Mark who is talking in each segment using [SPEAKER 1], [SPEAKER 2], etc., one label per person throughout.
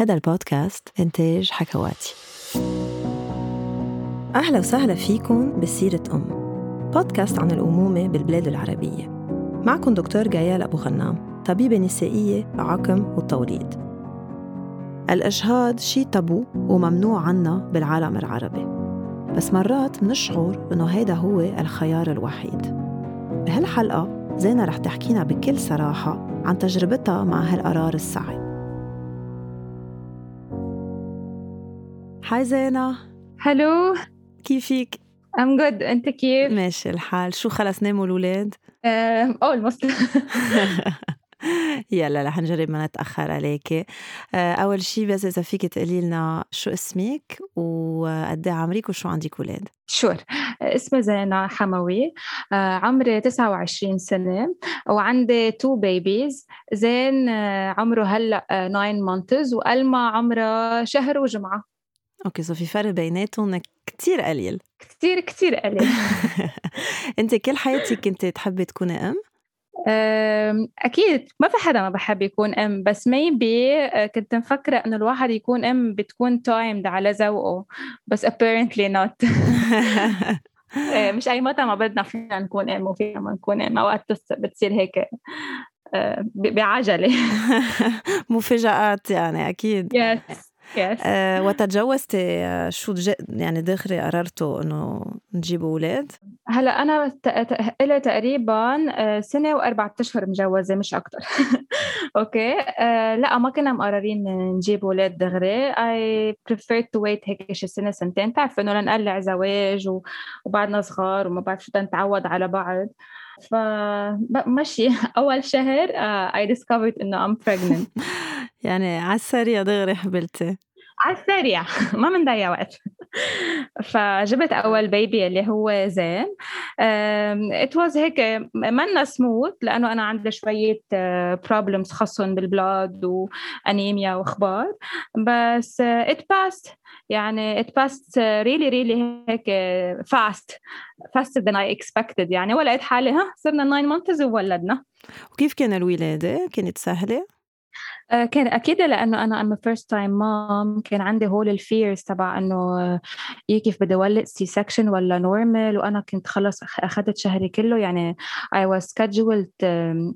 [SPEAKER 1] هذا البودكاست إنتاج حكواتي. أهلا وسهلا فيكم بسيرة أم. بودكاست عن الأمومة بالبلاد العربية. معكم دكتور جايال أبو غنام طبيبة نسائية بعقم والتوليد. الإجهاض شي تابو وممنوع عنا بالعالم العربي. بس مرات منشعر إنه هيدا هو الخيار الوحيد. بهالحلقة زينة رح تحكينا بكل صراحة عن تجربتها مع هالقرار الصعب Hi زينة
[SPEAKER 2] hello
[SPEAKER 1] كيفك؟
[SPEAKER 2] I'm good أنت كيف؟
[SPEAKER 1] ماشي الحال. شو خلص ناموا الولاد؟
[SPEAKER 2] almost
[SPEAKER 1] يلا رح نجرب ما نتأخر عليكي أول شي بس إذا فيك تقولي لنا شو اسمك وقد إيه عمرك وشو عندك ولاد
[SPEAKER 2] sure اسمي زينة حموي. عمري 29 سنة وعندي two babies زين عمره هلأ 9 months وألما عمرها شهر وجمعة.
[SPEAKER 1] okay so في فرق بيناتهم كتير قليل.
[SPEAKER 2] كتير كتير قليل.
[SPEAKER 1] أنت كل حياتك كنت تحبي تكوني أم؟
[SPEAKER 2] أكيد. ما في حدا ما بحب يكون أم بس maybe آه، كنت مفكرة إنه الواحد يكون أم بتكون timed على ذوقه بس apparently not. آه، مش أي متى ما بدنا فينا نكون أم وفينا ما نكون أم. أوقات بتصير هيك آه، بعجلة.
[SPEAKER 1] مفاجآت يعني أكيد.
[SPEAKER 2] Yes.
[SPEAKER 1] آه وتجوزتي آه، شو يعني دغري قررتوا إنه نجيبوا أولاد؟
[SPEAKER 2] هلأ أنا إلي تقريبا آه، سنة واربع أشهر مجوزة مش أكثر أوكي؟ آه لأ ما كنا مقررين نجيب أولاد دغري. I prefer to wait هيك شي سنة سنتين. تعرف إنه لنقلع زواج وبعدنا صغار وما بعرف شو نتعود على بعض. فمشي أول شهر I discovered إنه I'm pregnant.
[SPEAKER 1] يعني على السريع دغري حبلتي.
[SPEAKER 2] على السريع. ما بنضيع وقت. فجبت أول baby اللي هو زين. it was هيك منا سموث لأنه أنا عندي شوية problems خاصهم بال blood وانيميا وأخبار. بس it passed يعني it passed really really هيك fast faster than I expected. يعني ولقيت حالي ها صرنا 9 months وولدنا.
[SPEAKER 1] وكيف كان الولادة؟ كانت سهلة؟
[SPEAKER 2] آه، كان أكيد لأنه أنا I'm first time mom كان عندي هول ال fears تبع إنه إيه كيف بدي أولد C-section ولا normal وأنا كنت خلص أخذت شهري كله. يعني I was scheduled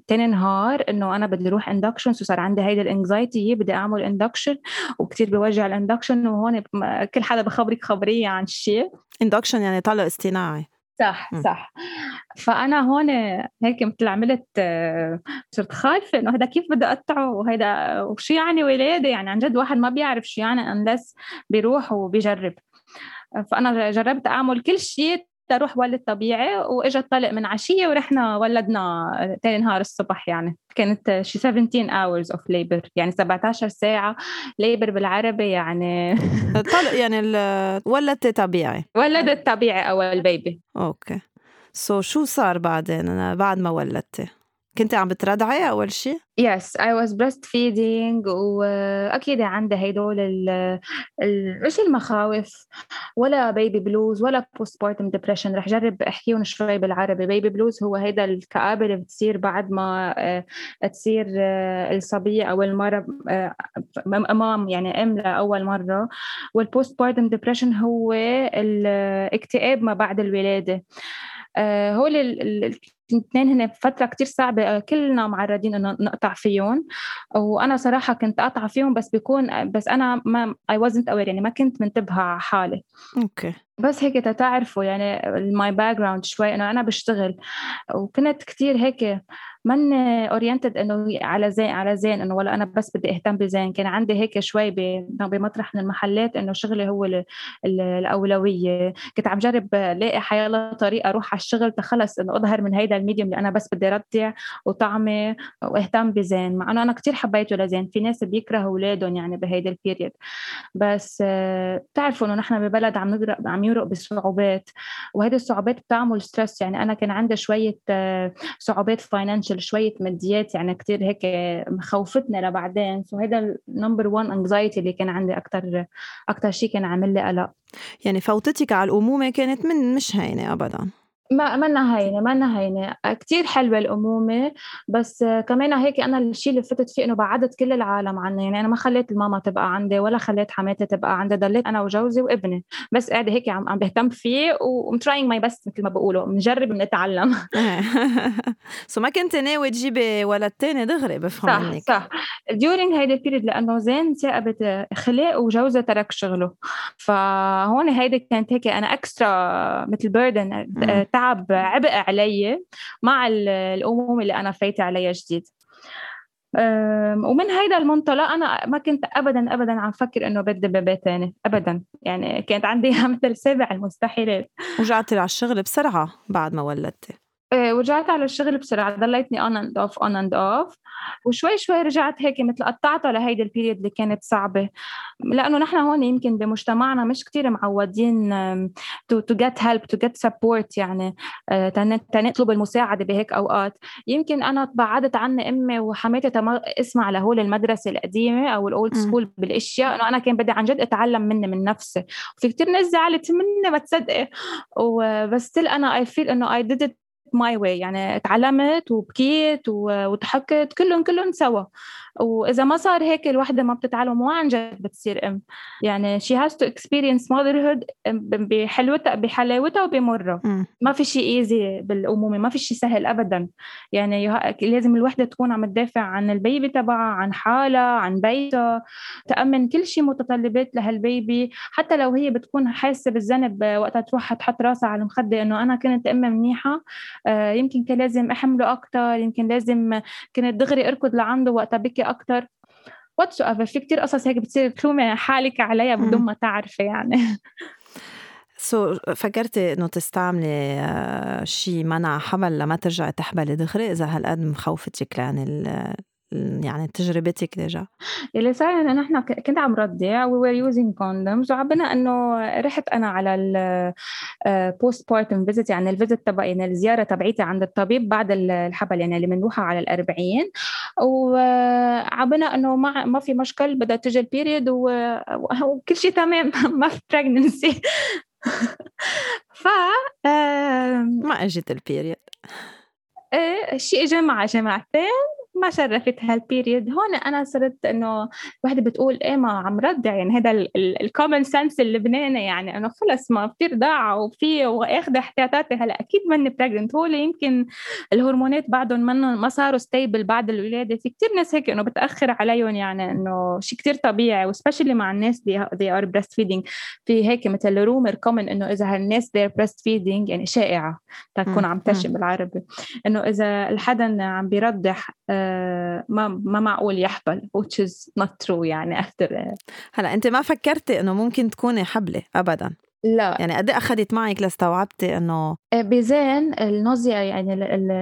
[SPEAKER 2] تاني نهار إنه أنا بدي أروح induction وصار عندي هيدا ال anxiety بدي أعمل induction وكثير بوجع ال induction وهون كل حدا بخبرك خبرية عن الشيء
[SPEAKER 1] induction يعني طلق اصطناعي
[SPEAKER 2] صح صح. فأنا هون هيك مثل عملت صرت خايفة إنه هذا كيف بدي أقطعه وهيدا وشو يعني ولاده يعني عن جد واحد ما بيعرف شو يعني unless بيروح وبيجرب. فأنا جربت أعمل كل شيء تروح ولد طبيعي واجى الطلق من عشية ورحنا ولدنا تاني نهار الصبح يعني. كانت شي 17 hours of labor يعني 17 ساعة labor بالعربي يعني.
[SPEAKER 1] الطلق يعني ولدت طبيعي.
[SPEAKER 2] ولدت طبيعي أول baby
[SPEAKER 1] okay. so so شو صار بعدين؟ أنا بعد ما ولدتي؟ كنت عم بترضعي أول شيء؟
[SPEAKER 2] yes I was breastfeeding وأكيد عندي هدول ال مش المخاوف ولا baby blues ولا postpartum depression رح جرب أحكيهم شوي بالعربي. baby blues هو هيدا الكآبة اللي بتصير بعد ما آه، تصير آه، الصبية أو المرة آه، أمام يعني أم لأول مرة. وال postpartum depression هو الاكتئاب ما بعد الولادة. هول الاثنين هن فترة كتير صعبة آه، كلنا معرضين إنه نقطع فيهم. وأنا صراحة كنت أقطع فيهم بس بيكون بس أنا ما I wasn't aware يعني ما كنت منتبهة على حالي.
[SPEAKER 1] okay.
[SPEAKER 2] بس هيك تتعرفوا يعني my background شوي إنه أنا بشتغل. وكنت كتير هيك من oriented إنه على زين على زين إنه ولا أنا بس بدي أهتم بزين. كان عندي هيك شوي بمطرح من المحلات إنه شغلي هو الأولوية. كنت عم جرب لاقي حيالله طريقة أروح على الشغل تخلص إنه أظهر من هيدا ال medium اللي أنا بس بدي رضع وطعمي وأهتم بزين. مع إنه أنا كتير حبيته لزين. في ناس بيكرهوا أولادهم يعني بهيدا ال period بس بتعرفوا إنه نحن ببلد عم نقرا عم يمرق بصعوبات. وهيدي الصعوبات بتعمل stress يعني أنا كان عندي شوية صعوبات financial financial شوية ماديات يعني كتير هيك مخوفتنا لبعدين. so هيدا ال number 1 anxiety اللي كان عندي أكثر أكثر شيء كان عامل لي قلق.
[SPEAKER 1] يعني فوتتك على الأمومة كانت من مش هينة ابدا.
[SPEAKER 2] ما منا هينه منا هينه كثير حلوة الأمومة بس كمان هيك أنا الشيء اللي فتت فيه إنه بعدت كل العالم عني يعني أنا ما خليت الماما تبقى عندي ولا خليت حماتي تبقى عندي ضليت أنا وجوزي وابني. بس قاعدة هيك عم عم بهتم فيه و I'm trying my best مثل ما بقولوا. بنجرب بنتعلم
[SPEAKER 1] so ما كنت ناوي تجيبي ولد تاني دغري بفهم
[SPEAKER 2] صح منك. صح. during هيدي ال period لأنه زين ثاقبت خلق وجوزها ترك شغله. فهون هيدي كانت هيك أنا extra مثل burden تعب عبء علي مع الامومه اللي أنا فايتة عليها جديد. ومن هيدا المنطلق أنا ما كنت ابدا ابدا عم فكر إنه بدي baby تاني ابدا. يعني كانت عندي مثل سابع المستحيلات
[SPEAKER 1] رجعتي على الشغل بسرعة بعد ما ولدتي.
[SPEAKER 2] إيه، ورجعت على الشغل بسرعة ضليتني on and off on and off. وشوي شوي رجعت هيك مثل قطعت على هيدي البيريد اللي كانت صعبة. لأنه نحن هون يمكن بمجتمعنا مش كتير معودين to, to get help to get support يعني آه، تنطلب المساعدة بهيك أوقات. يمكن أنا تبعدت عني أمي وحماتي اسمع لهول المدرسة القديمة أو الأولد سكول بالأشياء إنه أنا كان بدي عن جد أتعلم مني من نفسي. وفي كتير ناس زعلت مني ما تصدقي. وبس أنا I feel إنه I did it my way يعني تعلمت وبكيت وضحكت كلهم كلهم سوا. وإذا ما صار هيك الوحدة ما بتتعلم وعن جد بتصير أم. يعني she has to experience motherhood بحلوتها بحلاوتها وبمرها. ما في شيء easy بالأمومة ما في شيء سهل ابدا. يعني لازم الوحدة تكون عم تدافع عن ال baby تبعها عن حالها عن بيتها. تأمن كل شيء متطلبات لهال baby. حتى لو هي بتكون حاسة بالذنب وقتها تروح تحط راسها على المخدة إنه أنا كنت ام منيحة آه، يمكن كان لازم أحمله أكثر يمكن لازم كنت دغري أركض لعنده وقتها بكي أكثر whatsoever في كتير قصص هيك بتصير تلومي حالك عليها بدون ما تعرفي يعني.
[SPEAKER 1] so so, فكرتي إنه تستعملي آه، شيء منع حمل لما ترجعي تحملي دغري؟ إذا هالقد مخوفتك يعني يعني تجربتك ديجا؟
[SPEAKER 2] اللي صار إنه نحن كنت عم رضع we were using condoms وعبنا إنه رحت أنا على ال postpartum visit يعني ال visit تبعي يعني الزيارة تبعيتي عند الطبيب بعد الحبل يعني اللي بنروحها على الأربعين وعبنا إنه ما ما في مشكل بدها تجي ال period وكل شيء تمام ما في pregnancy ف
[SPEAKER 1] ما إجت ال
[SPEAKER 2] period إيه شيء اجى مع جماعتين ما شرفت هال period هون أنا صرت إنه وحدة بتقول إيه ما عم رضع يعني هذا ال common sense اللبناني يعني إنه خلص ما في رضاعه وفي وأخذ احتياطاتي. هلأ أكيد ماني pregnant هو يمكن الهرمونات بعدهم منهم ما صاروا stable بعد الولادة. في كثير ناس هيك إنه بتأخر عليهم يعني إنه شيء كثير طبيعي و especially مع الناس they are breastfeeding في هيك مثل rumor common إنه إذا هالناس they breastfeeding يعني شائعة تكون عم ترشم بالعربي. إنه إذا الحدا عم بيرضح آه ما ما معقول يحبل which is not true يعني after
[SPEAKER 1] هلا انت ما فكرتي إنه ممكن تكوني حبلة؟ ابدا.
[SPEAKER 2] لا.
[SPEAKER 1] يعني قد إيه أخذت معك لاستوعبتي إنه
[SPEAKER 2] آه، بزين النوزيا يعني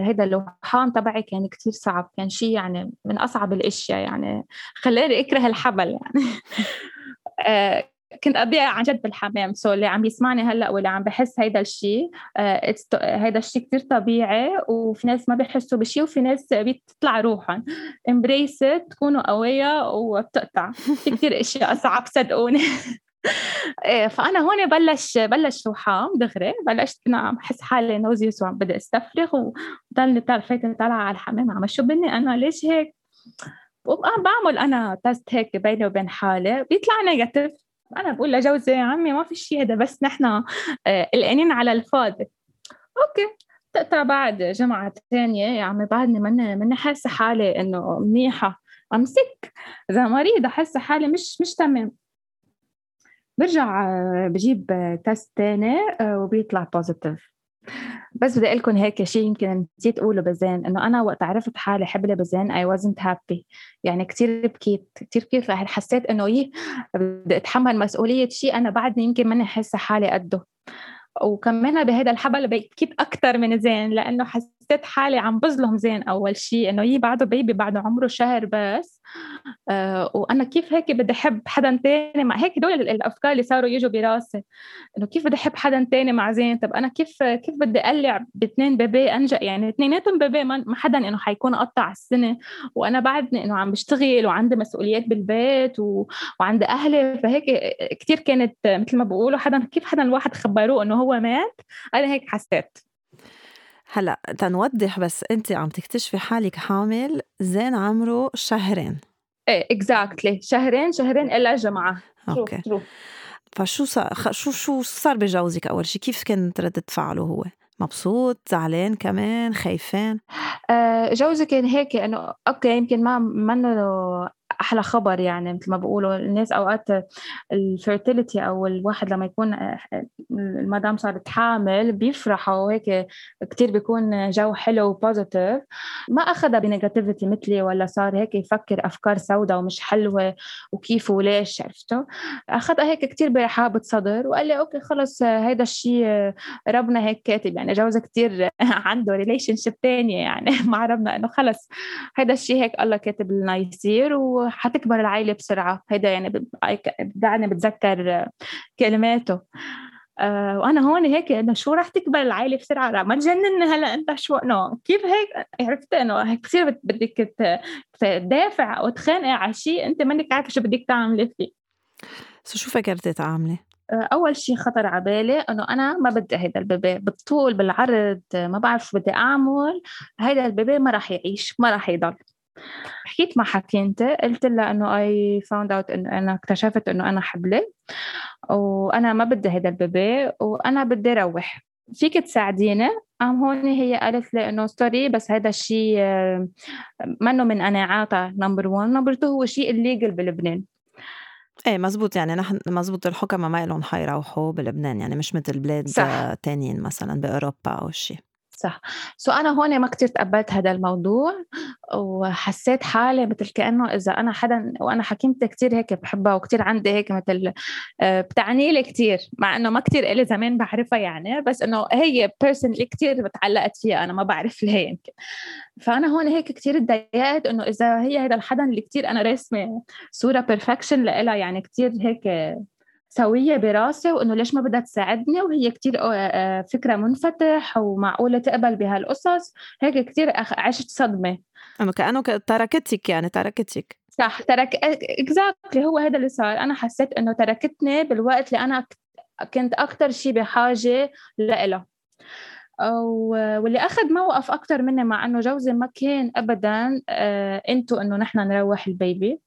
[SPEAKER 2] هيدا اللوحان تبعي كان كتير صعب. كان شيء يعني من أصعب الأشياء يعني. خلاني أكره الحبل يعني. آه، كنت اضيع عن جد بالحمام. سو اللي عم يسمعني هلأ واللي عم بحس هيدا الشيء آه هيدا الشيء كثير طبيعي وفي ناس ما بيحسوا بشيء وفي ناس بتطلع روحهم. امبريس تكونوا قوية وبتقطع. في كثير إشياء صعب صدقوني. إيه فأنا هون بلش بلش روحام دغري. بلشت أنا عم بحس حالي nauseous وعم بدي أستفرغ وضلني فايتة طالعة على الحمام. عم إنه شبني أنا ليش هيك؟ بعمل أنا test هيك بيني وبين حالي. بيطلع negative أنا بقول لجوزي يا عمي ما في شيء هذا بس نحن آه، قلقانين على الفاضي. أوكي تقطع بعد جمعة ثانية يا عمي بعدني مني مني حاسة حالي إنه منيحة أمسك إذا مريضة حاسة حالي مش مش تمام. برجع آه، بجيب test تاني آه، وبيطلع positive بس بدي لكم هيك شيء يمكن نسيت أقوله بزين إنه أنا وقت عرفت حالي حبلة بزين I wasn't happy. يعني كثير بكيت كثير بكيت حسيت إنه يي بدي أتحمل مسؤولية شيء أنا بعدني يمكن ماني حاسة حالي قده. وكمان بهذا الحبل بكيت أكثر من زين لأنه حسيت حالي عم بظلم زين أول شيء إنه يي بعده بيبي بعده عمره شهر بس. آه وأنا كيف هيك بدي أحب حدا تاني مع هيك دول الأفكار اللي صاروا يجوا براسي. إنه كيف بدي أحب حدا تاني مع زين؟ طب أنا كيف كيف بدي أقلع باثنين بيبي انجا يعني اثنيناتهم بيبي ما حدا إنه حيكون قطع السنة. وأنا بعدني إنه عم بشتغل وعندي مسؤوليات بالبيت و... وعندي أهلي. فهيك كثير كانت مثل ما بقولوا حدا كيف حدا الواحد خبروه إنه هو مات؟ أنا هيك حسيت.
[SPEAKER 1] هلأ تنوضح بس أنت عم تكتشفي حالك حامل زين عمره شهرين.
[SPEAKER 2] إيه exactly شهرين شهرين الا جمعة.
[SPEAKER 1] okay. True. فشو صار شو شو صار بجوزك أول شيء كيف كانت ردة فعله هو؟ مبسوط؟ زعلان كمان؟ خايفان
[SPEAKER 2] آه جوزي كان هيك إنه okay يمكن ما منه أحلى خبر يعني مثل ما بقولوا الناس أوقات ال fertility أو الواحد لما يكون المدام صارت حامل بيفرحوا وهيك كتير بيكون جو حلو و positive ما أخذها ب negativity مثلي ولا صار هيك يفكر أفكار سوداء ومش حلوة وكيف وليش عرفتوا؟ أخذها هيك كتير برحابه صدر وقال لي okay خلص هيدا الشيء ربنا هيك كاتب. يعني جوزي كتير عنده relationship ثانية يعني مع ربنا إنه خلص هيدا الشيء هيك الله كاتب لنا يصير و حتكبر العائلة بسرعة. هيدا يعني بدعني بتذكر كلماته. آه وأنا هون هيك إنه شو رح تكبر العائلة بسرعة؟ ما تجنني هلا أنت شو إنه كيف هيك؟ عرفت إنه هيك بصير بدك تدافع وتخانقي على شيء أنت مانك عارفة شو بدك تعملي فيه.
[SPEAKER 1] so شو فكرتي تعملي؟
[SPEAKER 2] آه، أول شيء خطر على بالي إنه أنا ما بدي هيدا ال baby. بالطول بالعرض ما بعرف شو بدي أعمل. هيدا ال baby ما راح يعيش ما راح يضل. حكيت مع حكيمتي قلت لها إنه I found out إنه أنا اكتشفت إنه أنا حبلة وأنا ما بدي هذا ال baby وأنا بدي روح. فيك تساعديني؟ قام هون هي قالت لي إنه sorry بس هذا الشيء آه، منه من قناعاتها number 1 number 2 هو شيء illegal بلبنان.
[SPEAKER 1] إيه مزبوط. يعني نحن مزبوط الحكما ما لهم حيروحوا بلبنان. يعني مش مثل بلاد تانيين مثلا بأوروبا أو شيء
[SPEAKER 2] صح. so أنا هون ما كتير تقبلت هذا الموضوع وحسيت حالي مثل كأنه إذا أنا حدا وأنا حكيمتي كتير هيك بحبها وكتير عندي هيك مثل آه، بتعني لي كتير مع إنه ما كتير إلي زمان بعرفها يعني بس إنه هي person اللي كتير تعلقت فيها أنا ما بعرف ليه يمكن. فأنا هون هيك كتير تضايقت إنه إذا هي هذا الحدا اللي كتير أنا راسمة صورة perfection لإلها يعني كتير هيك سوية براسي وإنه ليش ما بدها تساعدني؟ وهي كتير آه، آه، فكرة منفتح ومعقولة تقبل بهالقصص. هيك كتير عشت صدمة.
[SPEAKER 1] أنه كأنه تركتك يعني تركتك.
[SPEAKER 2] صح ترك exactly هو هذا اللي صار. أنا حسيت إنه تركتني بالوقت اللي أنا كنت أكتر شيء بحاجة لإلها. واللي أخذ موقف أكثر مني مع إنه جوزي ما كان ابدا آه، انتو إنه نحن نروح ال baby.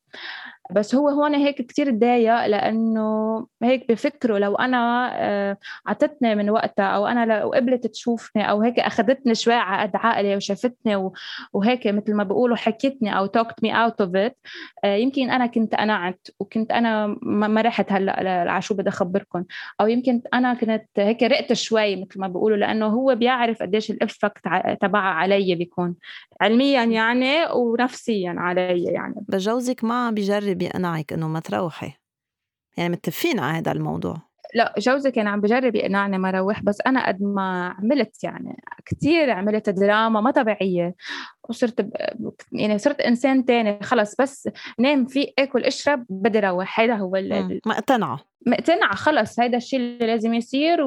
[SPEAKER 2] بس هو هون هيك كتير تضايق لأنه هيك بفكره لو أنا آه، عطتني من وقتها أو أنا لو قبلت تشوفني أو هيك أخذتني شوي على قد عقلي وشافتني وهيك مثل ما بقولوا حكيتني talked me out of it آه، يمكن أنا كنت قنعت وكنت أنا ما رحت هلأ على شو بدي أخبركم أو يمكن أنا كنت هيك رقت شوي مثل ما بقولوا لأنه هو بيعرف قديش الإفكت تبعها علي بيكون علميا يعني ونفسيا علي يعني.
[SPEAKER 1] بس جوزك ما بيجرب بيقنعك إنه ما تروحي. يعني متفقين على هذا الموضوع.
[SPEAKER 2] لا جوزي كان عم بجرب يقنعني ما أروح بس أنا قد ما عملت يعني كثير عملت دراما ما طبيعية. وصرت ب... يعني صرت إنسان تاني خلص بس نام في آكل أشرب بدي أروح هذا هو ال...
[SPEAKER 1] مقتنعة.
[SPEAKER 2] مقتنعة خلص هذا الشيء اللي لازم يصير.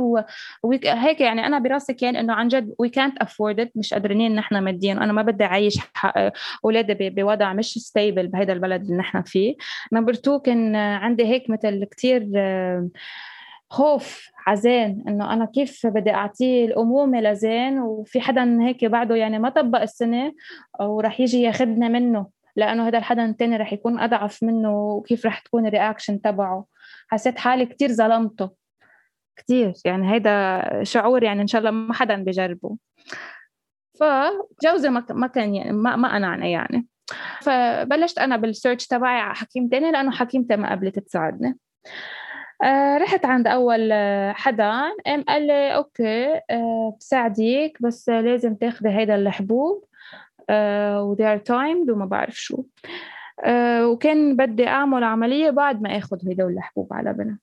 [SPEAKER 2] وهيك يعني أنا براسي كان إنه عن جد وي كانت افورد مش قادرين نحن ماديا. وأنا ما بدي أعيش أولادي بوضع مش stable بهذا البلد اللي نحن فيه. number 2 كان عندي هيك مثل كثير خوف على زين إنه أنا كيف بدي أعطيه الأمومة لزين؟ وفي حدا هيك بعده يعني ما طبق السنة وراح يجي ياخذنا منه لأنه هذا الحدا الثاني رح يكون أضعف منه وكيف رح تكون ال reaction تبعه. حسيت حالي كتير ظلمته. كتير يعني هيدا شعور يعني إن شاء الله ما حدا بيجربه فجوزي ما كان يعني ما ما قنعني يعني. فبلشت أنا بال search تبعي على حكيم تاني لأنه حكيمتي ما قبلت تساعدني. آه رحت عند أول آه، حدا قام قال لي okay آه بساعدك بس لازم تاخذي هيدا الحبوب و they are timed وما بعرف شو. وكان بدي أعمل عملية بعد ما آخذ هدول الحبوب على بنا.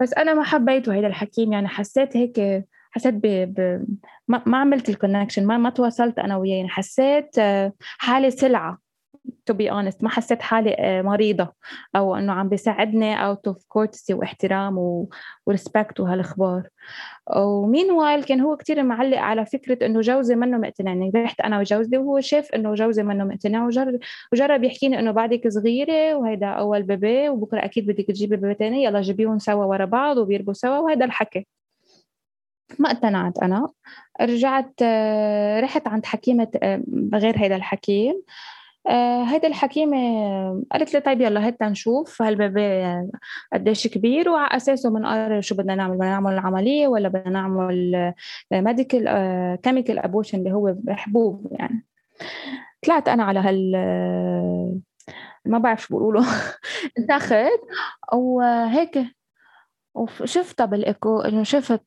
[SPEAKER 2] بس أنا ما حبيته هيدا الحكيم يعني حسيت هيك حسيت ب... ب... ما, ما عملت ال connection ما ما تواصلت أنا وياه يعني حسيت حالي سلعة. To be honest ما حسيت حالي آه، مريضة أو إنه عم بيساعدني out of courtesy واحترام و respect وهالأخبار. و meanwhile كان هو كتير معلق على فكرة إنه جوزي منه مقتنع. يعني رحت أنا وجوزي وهو شاف إنه جوزي منه مقتنع وجرب وجرب يحكيني إنه بعدك صغيرة وهيدا أول baby وبكرة أكيد بدك تجيبي baby تاني يلا جيبيهم سوا ورا بعض وبيربوا سوا وهذا الحكي. ما اقتنعت أنا. رجعت آه، رحت عند حكيمة آه، غير هيدا الحكيم. آه هيدا الحكيمة قالت لي طيب يلا هات نشوف هال baby قديش كبير وعلى أساسه بنقرر شو بدنا نعمل بدنا نعمل عملية ولا بدنا نعمل medical chemical abortion اللي هو حبوب يعني. طلعت أنا على هال ما بعرف شو بيقولوا دخلت وهيك وشفتها بالإيكو إنه شفت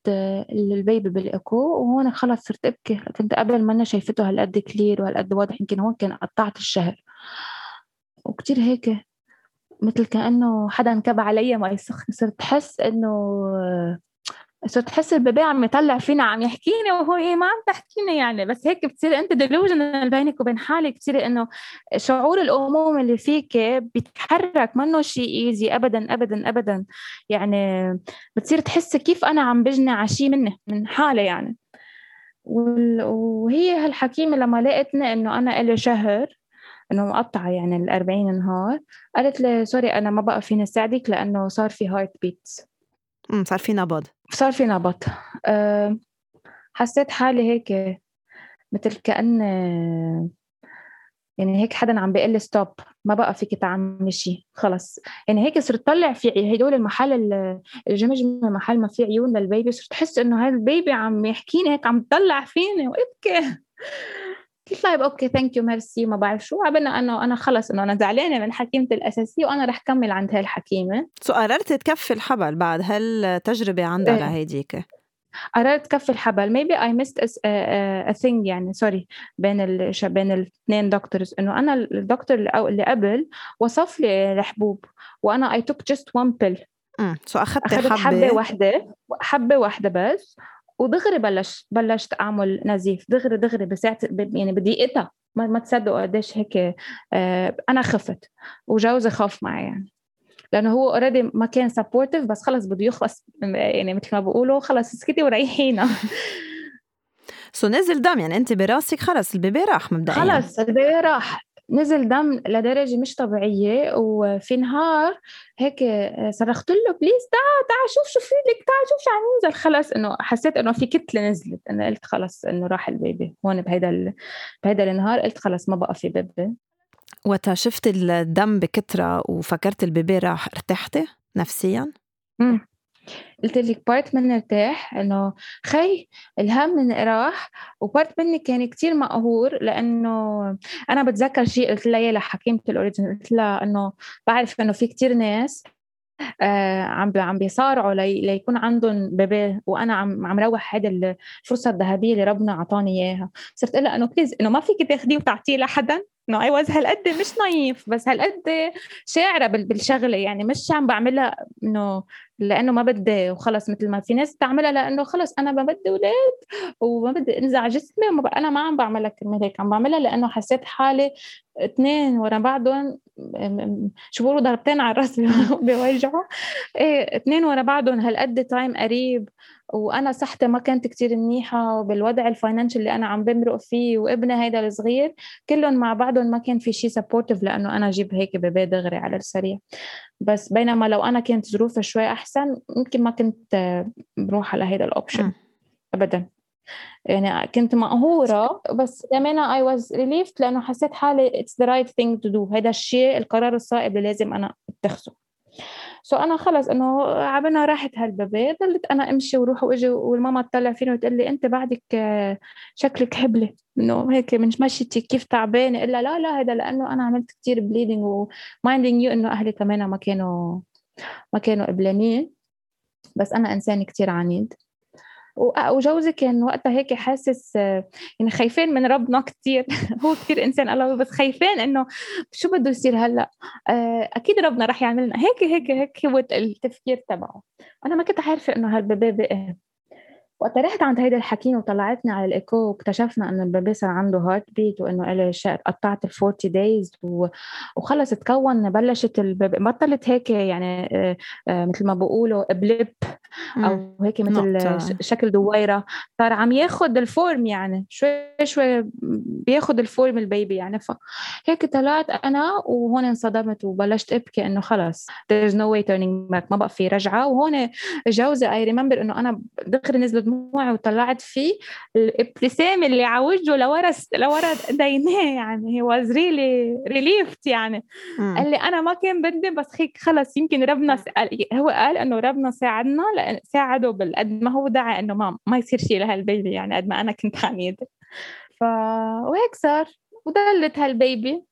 [SPEAKER 2] ال baby بالإيكو وهون خلص صرت أبكي. كنت قبل ما أنا شايفته هالقد clear وهالقد واضح يمكن هون كان قطعت الشهر. وكتير هيك مثل كأنه حدا انكب علي مي سخنه صرت أحس إنه صرت تحس ال baby عم يطلع فينا عم يحكيني وهو هي ما عم تحكيني يعني. بس هيك بتصير أنت delusional بينك وبين حالك بتصير إنه شعور الأمومة اللي فيك بيتحرك منه شيء easy ابدا ابدا ابدا. يعني بتصير تحس كيف أنا عم بجني على شيء مني من حالي يعني. وهي هالحكيمة لما لقيتني إنه أنا إلي شهر إنه مقطعة يعني ال 40 نهار قالت لي sorry أنا ما بقى فيني اساعدك لأنه صار في heartbeats
[SPEAKER 1] صار في نبض.
[SPEAKER 2] صار في أه حسيت حالي هيك مثل كأن يعني هيك حدا عم بيقول لي stop ما بقى فيك تعملي شيء خلص. يعني هيك صرت طلع في هدول المحل الجمجمه محل ما في عيون لل baby صرت أحس إنه هذا ال baby عم يحكيني هيك عم تطلع فيني. وابكي قلت طيب okay thank you merci ما بعرف شو. عبنا أنه أنا خلص إنه أنا زعلانة من حكيمتي الأساسية وأنا رح كمل عند هاي الحكيمه
[SPEAKER 1] so قررت تكفي الحبل بعد هالتجربة عندها إيه. لهيديك؟
[SPEAKER 2] قررت كفي الحبل. Maybe I missed a, a, a thing يعني sorry بين ال بين الاثنين doctors إنه أنا الدكتور اللي قبل وصف لي الحبوب وأنا I took just one pill.
[SPEAKER 1] امم so أخذت
[SPEAKER 2] حبة. حبة واحدة حبة واحدة بس ودغري بلش بلشت أعمل نزيف. دغري دغري بساعة يعني بدقيقتها. ما, ما تصدقوا قديش هيك آه أنا خفت وجوزي خاف معي يعني. لأنه هو already ما كان supportive بس خلص بده يخلص يعني مثل ما بقولوا خلص اسكتي وريحينا.
[SPEAKER 1] so نزل دم يعني أنت براسك خلص ال baby راح مبدئيا.
[SPEAKER 2] خلص البيبي راح. نزل دم لدرجة مش طبيعية وفي نهار هيك صرخت له please تعال تعال شوف شو في لك تعال شوف شو عم ينزل. خلص إنه حسيت إنه في كتلة نزلت. أنا قلت خلص إنه راح ال baby. هون بهيدا ال... بهيدا النهار قلت خلص ما بقى في baby.
[SPEAKER 1] وقتها شفت الدم بكترة وفكرت ال baby راح ارتحتي نفسيا؟
[SPEAKER 2] امم قلت لك part مني ارتاح إنه خي الهم من راح و part مني كان كتير مقهور لأنه أنا بتذكر شيء قلت لها لحكيمه ال original قلت لها إنه بعرف إنه في كتير ناس آه عم عم بيصارعوا لي ليكون عندهم baby وأنا عم عم روح هذه الفرصة الذهبية اللي ربنا أعطاني إياها. صرت لها إنه please إنه ما فيك تاخذيه وتعطيه لحدا؟ إنه I was هالقد مش naive بس هالقد شاعرة بالشغلة يعني مش عم بعملها إنه لأنه ما بدي وخلص مثل ما في ناس بتعملها لأنه خلص أنا ما بدي أولاد وما بدي أنزع جسمي وما أنا ما عم بعملها كرمال هيك عم بعملها لأنه حسيت حالي اثنين ورا بعضهم شو بيقولوا ضربتين على الرأس بيوجعوا إيه اثنين ورا بعضهم هالقد time قريب؟ وأنا صحتي ما كانت كتير منيحة بالوضع ال financial اللي أنا عم بمرق فيه وابني هيدا الصغير كلهم مع بعضهم ما كان في شيء supportive لأنه أنا أجيب هيك baby دغري على السريع. بس بينما لو أنا كانت ظروفي شوي أحسن يمكن ما كنت بروح على هيدا ال option ابدا. يعني كنت مقهورة بس كمان I was relieved لأنه حسيت حالي it's the right thing to do. هذا الشيء القرار الصائب اللي لازم أنا اتخذه. so أنا خلص إنه عبنا راحت هال baby ضلت أنا أمشي وروح وأجي والماما تطلع فيني وتقول لي أنت بعدك شكلك حبلة. إنه هيك مش مشيتي كيف تعبانة؟ إلا لا لا هذا لأنه أنا عملت كتير bleeding و minding you إنه أهلي كمان ما كانوا ما كانوا قبلانين. بس أنا انسان كتير عنيد. وجوزي كان وقتها هيك حاسس يعني خايفين من ربنا كثير هو كثير إنسان الله بس خايفين إنه شو بده يصير هلأ؟ آه، أكيد ربنا رح يعملنا هيك هيك هيك هو التفكير تبعه. أنا ما كنت عارفة إنه هال baby بقى. وقت رحت عند هيدا الحكيم وطلعتني على الإيكو واكتشفنا إنه ال baby صار عنده heartbeat وإنه له قطعت ال 40 days وخلص تكون بلشت ال baby بطلت هيك يعني آه، آه، مثل ما بقولوا blip أو هيك مثل شكل دويرة. صار عم ياخذ ال form يعني شوي شوي بياخذ ال form ال baby يعني. فهيك طلعت أنا وهون انصدمت وبلشت أبكي إنه خلص there's no way turning back ما بقى في رجعة. وهون جوزي I remember إنه أنا دغري نزلت دموعي وطلعت فيه الابتسامه اللي على وجهه لورا لورا ديناه يعني. he was really relieved يعني. مم. قال لي أنا ما كان بدي بس هيك خلص يمكن ربنا هو قال إنه ربنا ساعدنا ساعده بالقد ما هو دعا إنه ما ما يصير شيء لهال baby يعني قد ما أنا كنت عنيده ف وهيك صار. وضلت هالبيبي.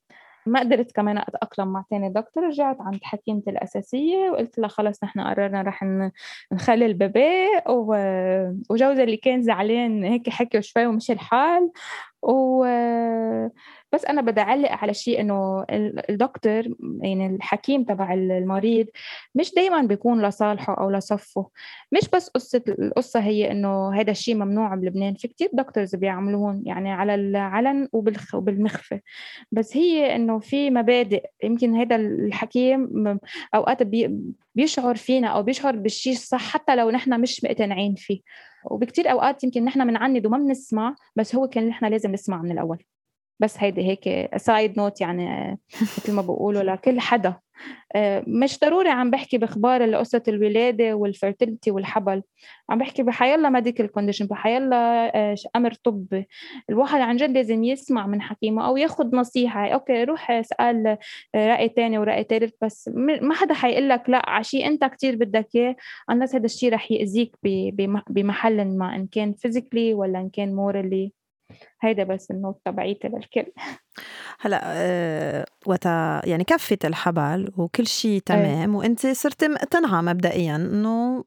[SPEAKER 2] ما قدرت كمان أتأقلم مع تاني دكتور. رجعت عند حكيمتي الأساسية وقلت لها خلص نحن قررنا رح نخلي البيبي. وجوزي اللي كان زعلان هيك حكي شوي ومشي الحال. و بس أنا بدي اعلق على شيء إنه الدكتور يعني الحكيم تبع المريض مش دائما بيكون لصالحه أو لصفه. مش بس قصة القصة هي إنه هذا الشيء ممنوع بلبنان في كتير دكتورز بيعملون يعني على العلن وبالمخفى بس هي إنه في مبادئ يمكن هذا الحكيم أوقات بيشعر فينا أو بيشعر بالشيء الصح حتى لو نحن مش مقتنعين فيه. وبكتير أوقات يمكن نحن بنعند وما بنسمع بس هو كان نحن لازم نسمع من الأول. بس هيدي هيك side note يعني مثل ما بقولوا لكل حدا. آه، مش ضروري عم بحكي باخبار لقصه الولادة وال fertility والحبل. عم بحكي بحيالله medical condition بحيالله آه، أمر طبي الواحد عن جد لازم يسمع من حكيمه أو ياخذ نصيحة. okay روح اسأل آه، رأي تاني ورأي ثالث بس ما حدا حيقول لك لا على شيء أنت كثير بدك إياه unless هذا الشيء رح يأذيك بمحل ما إن كان physically ولا إن كان morally هيدا بس ال note تبعيتي للكل.
[SPEAKER 1] هلا أه وتا يعني كفت الحبل وكل شيء إيه. تمام وانت صرتي مقتنعه مبدئيا انه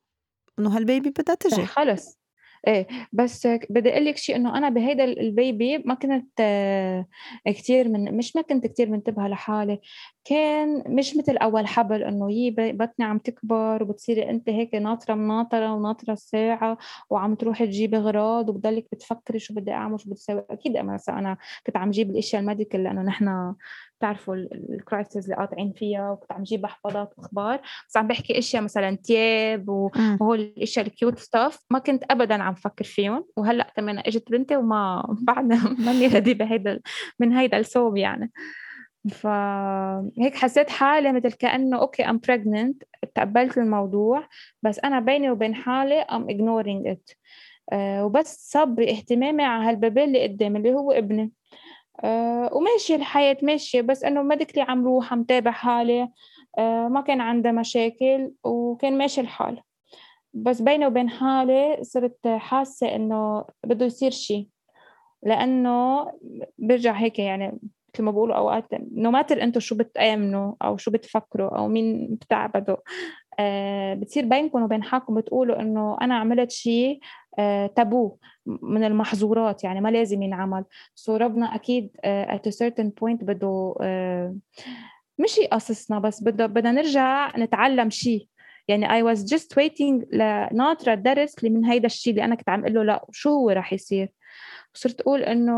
[SPEAKER 1] إنه هال baby بدها تجي.
[SPEAKER 2] خلص. إيه بس بدي أقول لك شيء إنه أنا بهيدا ال baby ما كنت آه، كثير من مش ما كنت كثير منتبهة لحالي. كان مش مثل أول حبل إنه يي بطني عم تكبر وبتصيري انت هيك ناطرة مناطرة وناطرة الساعة وعم تروحي تجيبي اغراض وبضلك بتفكري شو بدي أعمل شو بدي أسوي. أكيد أنا أنا كنت عم جيب الإشياء ال medical لأنه نحن بتعرفوا ال crisis اللي قاطعين فيها وكنت عم جيب حفاضات وأخبار. بس عم بحكي إشياء مثلا تياب وهول الإشياء ال cute stuff ما كنت ابدا عم فكر فيهم. وهلأ كمان إجت بنتي وما بعد ماني ready بهيدا من هيدا الصوب يعني. فهيك حسيت حالي مثل كأنه okay I'm pregnant تقبلت الموضوع بس أنا بيني وبين حالي I'm ignoring it. أه وبس صبري اهتمامي على هال baby اللي قدامي اللي هو ابني. أه وماشية الحياة ماشية بس إنه medically عم روح عم تابع حالي. أه ما كان عندها مشاكل وكان ماشي الحال. بس بيني وبين حالي صرت حاسة إنه بده يصير شيء لأنه برجع هيك يعني مثل ما بقولوا أوقات no matter أنتم شو بتآمنوا أو شو بتفكروا أو مين بتعبدوا آه بتصير بينكم وبين حالكم بتقولوا إنه أنا عملت شيء آه تابو من المحظورات يعني ما لازم ينعمل. so ربنا أكيد a certain point بده آه مش يقصصنا بس بده بدنا نرجع نتعلم شيء يعني I was just waiting لناطرة الدرس اللي من هيدا الشيء اللي أنا كنت عم أقول له لا شو هو رح يصير؟ صرت أقول إنه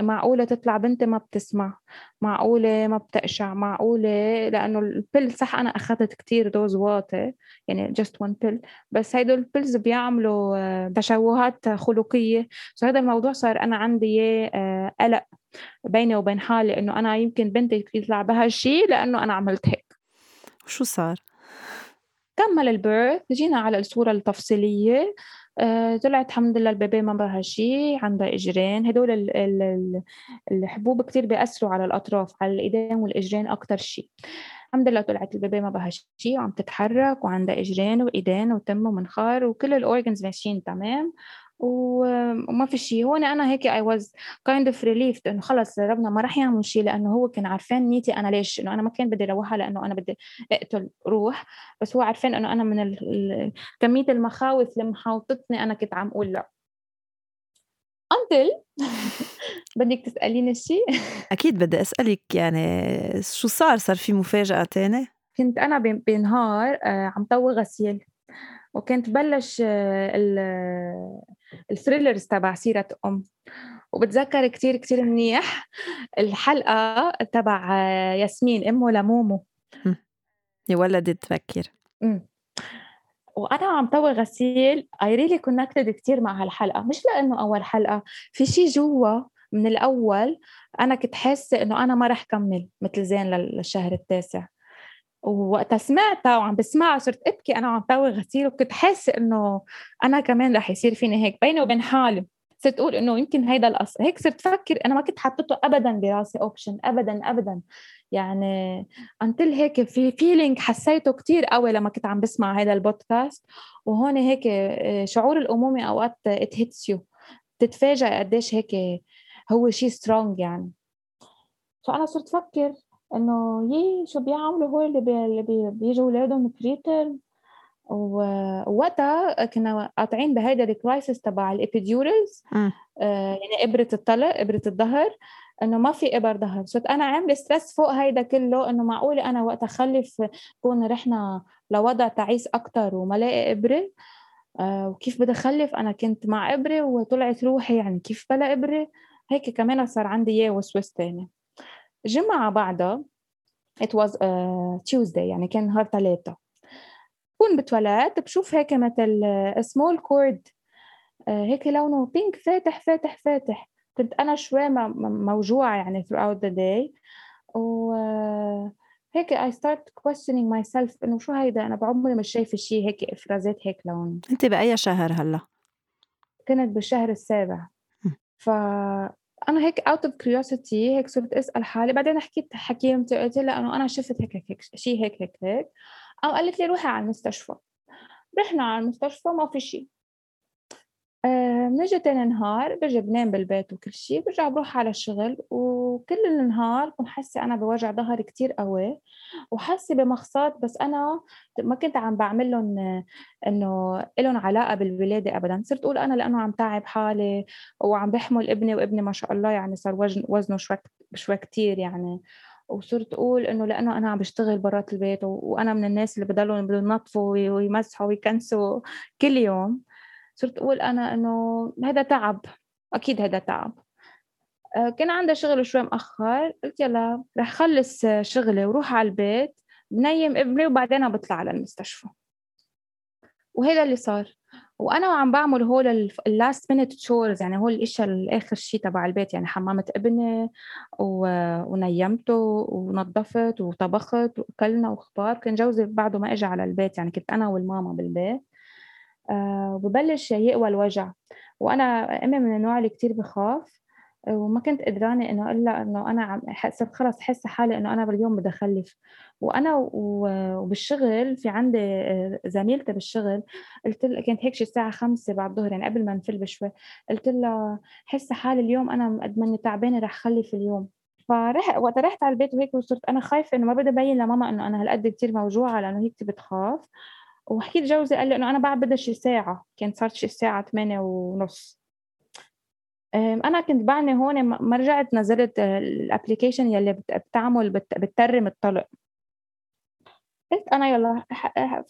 [SPEAKER 2] معقولة تطلع بنتي ما بتسمع معقولة ما بتقشع معقولة لأنه ال pill صح أنا أخذت كتير dose واطي يعني just one pill بس هيدول ال pills بيعملوا آه، تشوهات خلقية. so هذا الموضوع صار أنا عندي آه، قلق بيني وبين حالي إنه أنا يمكن بنتي يطلع بها شيء لأنه أنا عملت هيك.
[SPEAKER 1] وشو صار؟
[SPEAKER 2] كمل ال birth جينا على الصورة التفصيلية. آه، طلعت الحمد لله ال baby ما بها شيء عندها إجرين. هدول ال ال الحبوب كتير بيأثروا على الأطراف على الايدين والإجرين أكتر شيء. الحمد لله طلعت ال baby ما بها شيء وعم تتحرك وعندها إجرين وايدين وتم ومنخار وكل ال organs ماشيين تمام. وما في شيء. هون أنا هيك I was kind of relieved إنه خلص ربنا ما راح يعمل شيء لأنه هو كان عارفان نيتي أنا ليش إنه أنا ما كان بدي أروحها لأنه أنا بدي أقتل روح بس هو عارفان إنه أنا من كمية المخاوف اللي محاوطتني أنا كنت عم أقول لا. انتل بدك تسأليني شيء
[SPEAKER 1] أكيد بدي أسألك يعني شو صار؟ صار في مفاجأة تانية؟
[SPEAKER 2] كنت أنا بنهار آه، عم طوي غسيل. وكنت بلش آه، ال trailers تبع سيرة أم. وبتذكر كتير كتير منيح الحلقة تبع آه، ياسمين أمه لمومو
[SPEAKER 1] يا ولدت تفكر
[SPEAKER 2] وأنا عم طوي غسيل. I really connected كثير مع هالحلقة. مش لأنه أول حلقة في شيء جوا من الأول أنا كنت حاسة إنه أنا ما رح كمل مثل زين للشهر التاسع. ووقتها سمعتها وعم بسمعها صرت أبكي أنا عم طوي غسيل وكنت حاسة إنه أنا كمان رح يصير فيني هيك. بيني وبين حالي صرت أقول إنه يمكن هيدا الاصل هيك صرت أفكر أنا ما كنت حاطته ابدا براسي option ابدا ابدا. يعني انتل هيك في feeling حسيته كتير قوي لما كنت عم بسمع هذا البودكاست. وهون هيك آه، شعور الأمومة أوقات it hits you بتتفاجئ قديش هيك هو شيء strong يعني. فأنا صرت أفكر انه يي شو بيعملوا هو اللي, بي اللي بيجوا اولادهم preterm ووقتها كنا قاطعين بهيدا ال crisis تبع ال epidurals آه. يعني إبرة الطلق إبرة الظهر إنه ما في إبر ظهر. صرت أنا عامله stress فوق هيدا كله إنه معقولة أنا وقت اخلف كون رحنا لوضع تعيس أكثر وما لاقي إبرة. آه وكيف بدي اخلف أنا كنت مع إبرة وطلعت روحي يعني كيف بلا إبرة؟ هيك كمان صار عندي إياه وسوس تاني. جمعة بعدها it was uh, Tuesday يعني كان نهار ثلاثة. بكون بتواليت بشوف هيك مثل small cord آه، هيك لونه pink فاتح فاتح فاتح. كنت أنا شوي موجوعة يعني throughout the day. و هيك I start questioning myself إنه شو هيدا؟ أنا بعمري مش شايفة شيء هيك إفرازات هيك لون.
[SPEAKER 1] أنت بأي شهر هلا؟
[SPEAKER 2] كنت بالشهر السابع. ف أنا هيك out of curiosity هيك صرت أسأل حالي بعدين حكيت حكيمتي قلت لها إنه أنا شفت هيك هيك, شيء هيك هيك هيك قام قالت لي روحي على المستشفى. رحنا على المستشفى ما في شيء بنجي تاني نهار برجع بنام بالبيت وكل شيء برجع بروح على الشغل وكل النهار كنت حاسة أنا بوجع ظهري كتير قوي وحاسة بمخصات بس أنا ما كنت عم بعمل لهم إنه إلهم علاقة بالولادة أبدا. صرت أقول أنا لأنه عم تعب حالي وعم بحمل ابني وابني ما شاء الله يعني صار وزن وزنه شوي شوي كتير يعني. وصرت أقول إنه لأنه أنا عم بشتغل برات البيت وأنا من الناس اللي بضلوا بدهم ينظفوا ويمسحوا ويكنسوا كل يوم. صرت أقول أنا إنه هذا تعب. أكيد هذا تعب. آه، كان عندي شغل شوي مأخر. قلت يلا رح خلص شغلي وروح على البيت. بنيم ابني وبعدين بطلع على المستشفى. وهذا اللي صار. وأنا وعم بعمل هول ال last minute chores يعني هول الإشياء الآخر شيء تبع البيت يعني حممت ابني ونيمته ونظفت وطبخت وأكلنا وخبار وكان جوزي بعده ما اجى على البيت يعني كنت أنا والماما بالبيت. وببلش يقوى الوجع. وأنا أمي من النوع اللي كتير بخاف وما كنت قدرانه إنه الا إنه أنا عم صرت خلص حاسه حالي إنه أنا باليوم بدي اخلف وأنا وبالشغل في عندي آه، زميلتي بالشغل قلت لها كانت هيك شي الساعة خمسة بعد الظهر يعني قبل ما نفل بشوي قلت لها حاسه حالي اليوم أنا قد ماني تعبانة رح خلف اليوم. فرح وقت رحت على البيت وهيك وصرت أنا خايفة إنه ما بدي أبين لماما إنه أنا هالقد كثير موجوعة لأنه هي كثير بتخاف. وحكيت جوزي قال لي إنه أنا بعد بدها شي ساعه كانت صارت شي الساعة 8 ونص. أنا كنت بعني هون ما رجعت نزلت ال application يلي بتعمل بت term الطلق. قلت أنا يلا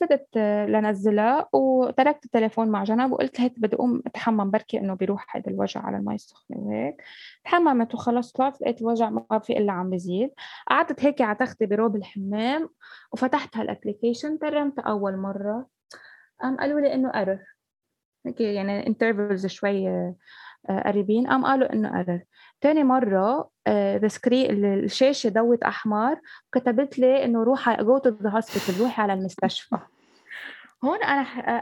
[SPEAKER 2] فتت لنزلها وتركت التليفون مع جنب وقلت هيك بدي أقوم أتحمم بركي إنه بيروح هذا الوجع على المي السخنة وهيك. تحممت وخلص طلعت لقيت الوجع ما في إلا عم بزيد. قعدت هيك على تختي بروب الحمام وفتحت هال application ترمت أول مرة. قام قالوا لي إنه error هيك يعني intervals شوي قريبين. قام قالوا إنه error تاني مرة آه، الشاشة ضوت أحمر وكتبت لي إنه روحي go to the hospital روحي على المستشفى. هون أنا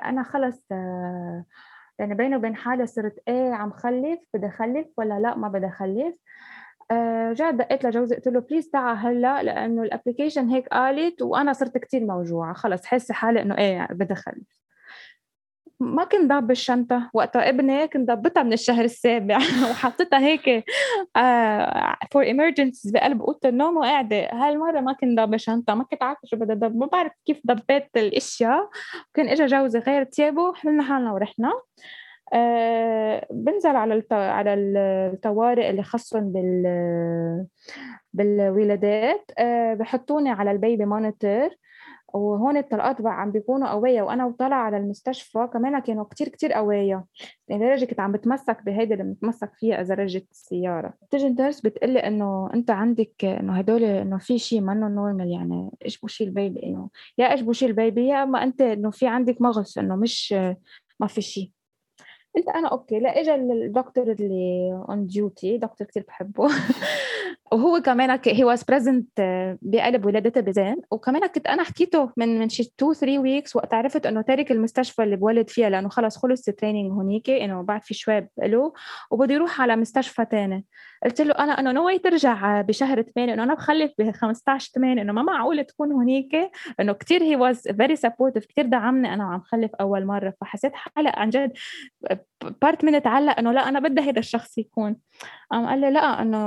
[SPEAKER 2] أنا خلص آه، يعني بيني وبين حالي صرت إيه عم خلف بدي أخلف ولا لا ما بدي أخلف آه، رجعت دقيت لجوزي قلت له please تعال هلأ لأنه ال application هيك قالت وأنا صرت كتير موجوعة. خلص حاسه حالي إنه إيه بدي اخلف ما كنت ضاب الشنطة وقتها ابني كنت ضبطها من الشهر السابع. وحطيتها هيك for uh, emergencies بقلب أوضة النوم وقاعدة. هالمرة ما كنت ضاب الشنطه ما كنت عارفة شو بدي ضب ما بعرف كيف ضبيت الأشياء. كان اجى جوزي غير ثيابه حملنا حالنا ورحنا. أه بنزل على الت... على الطوارئ اللي خصهم بال بالولادات. أه بحطوني على ال baby monitor. وهون الطلقات بقى عم بيكونوا قوية وأنا وطالعة على المستشفى كمان كانوا كتير كتير قوية. يعني لدرجة كنت عم بتمسك بهيدي اللي بتمسك فيها إذا رجت السيارة بتجي ال nurse بتقلي إنه أنت عندك إنه هدول إنه في شيء منه normal يعني يا شو بيشي ال baby إنه يا اشبوشي ال baby يا أما أنت إنه في عندك مغص إنه مش ما في شيء قلت أنا okay لا اجى الدكتور اللي on duty دكتور كثير بحبه. وهو كمان he was present بقلب ولادتها بزين وكمان كنت أنا حكيته من من شي 2 3 weeks وقت عرفت إنه تارك المستشفى اللي بولد فيها لأنه خلص خلص ال training هونيك إنه بعد في شوي له وبده يروح على مستشفى ثاني قلت له أنا إنه نوي ترجع بشهر 8 إنه أنا بخلف ب 15 8 إنه ما معقول تكون هونيك. إنه كثير he was very supportive كثير دعمني أنا وعم خلف أول مرة. فحسيت حالي عن جد part من تعلق إنه لا أنا بدي هذا الشخص يكون. قام قال لي لا إنه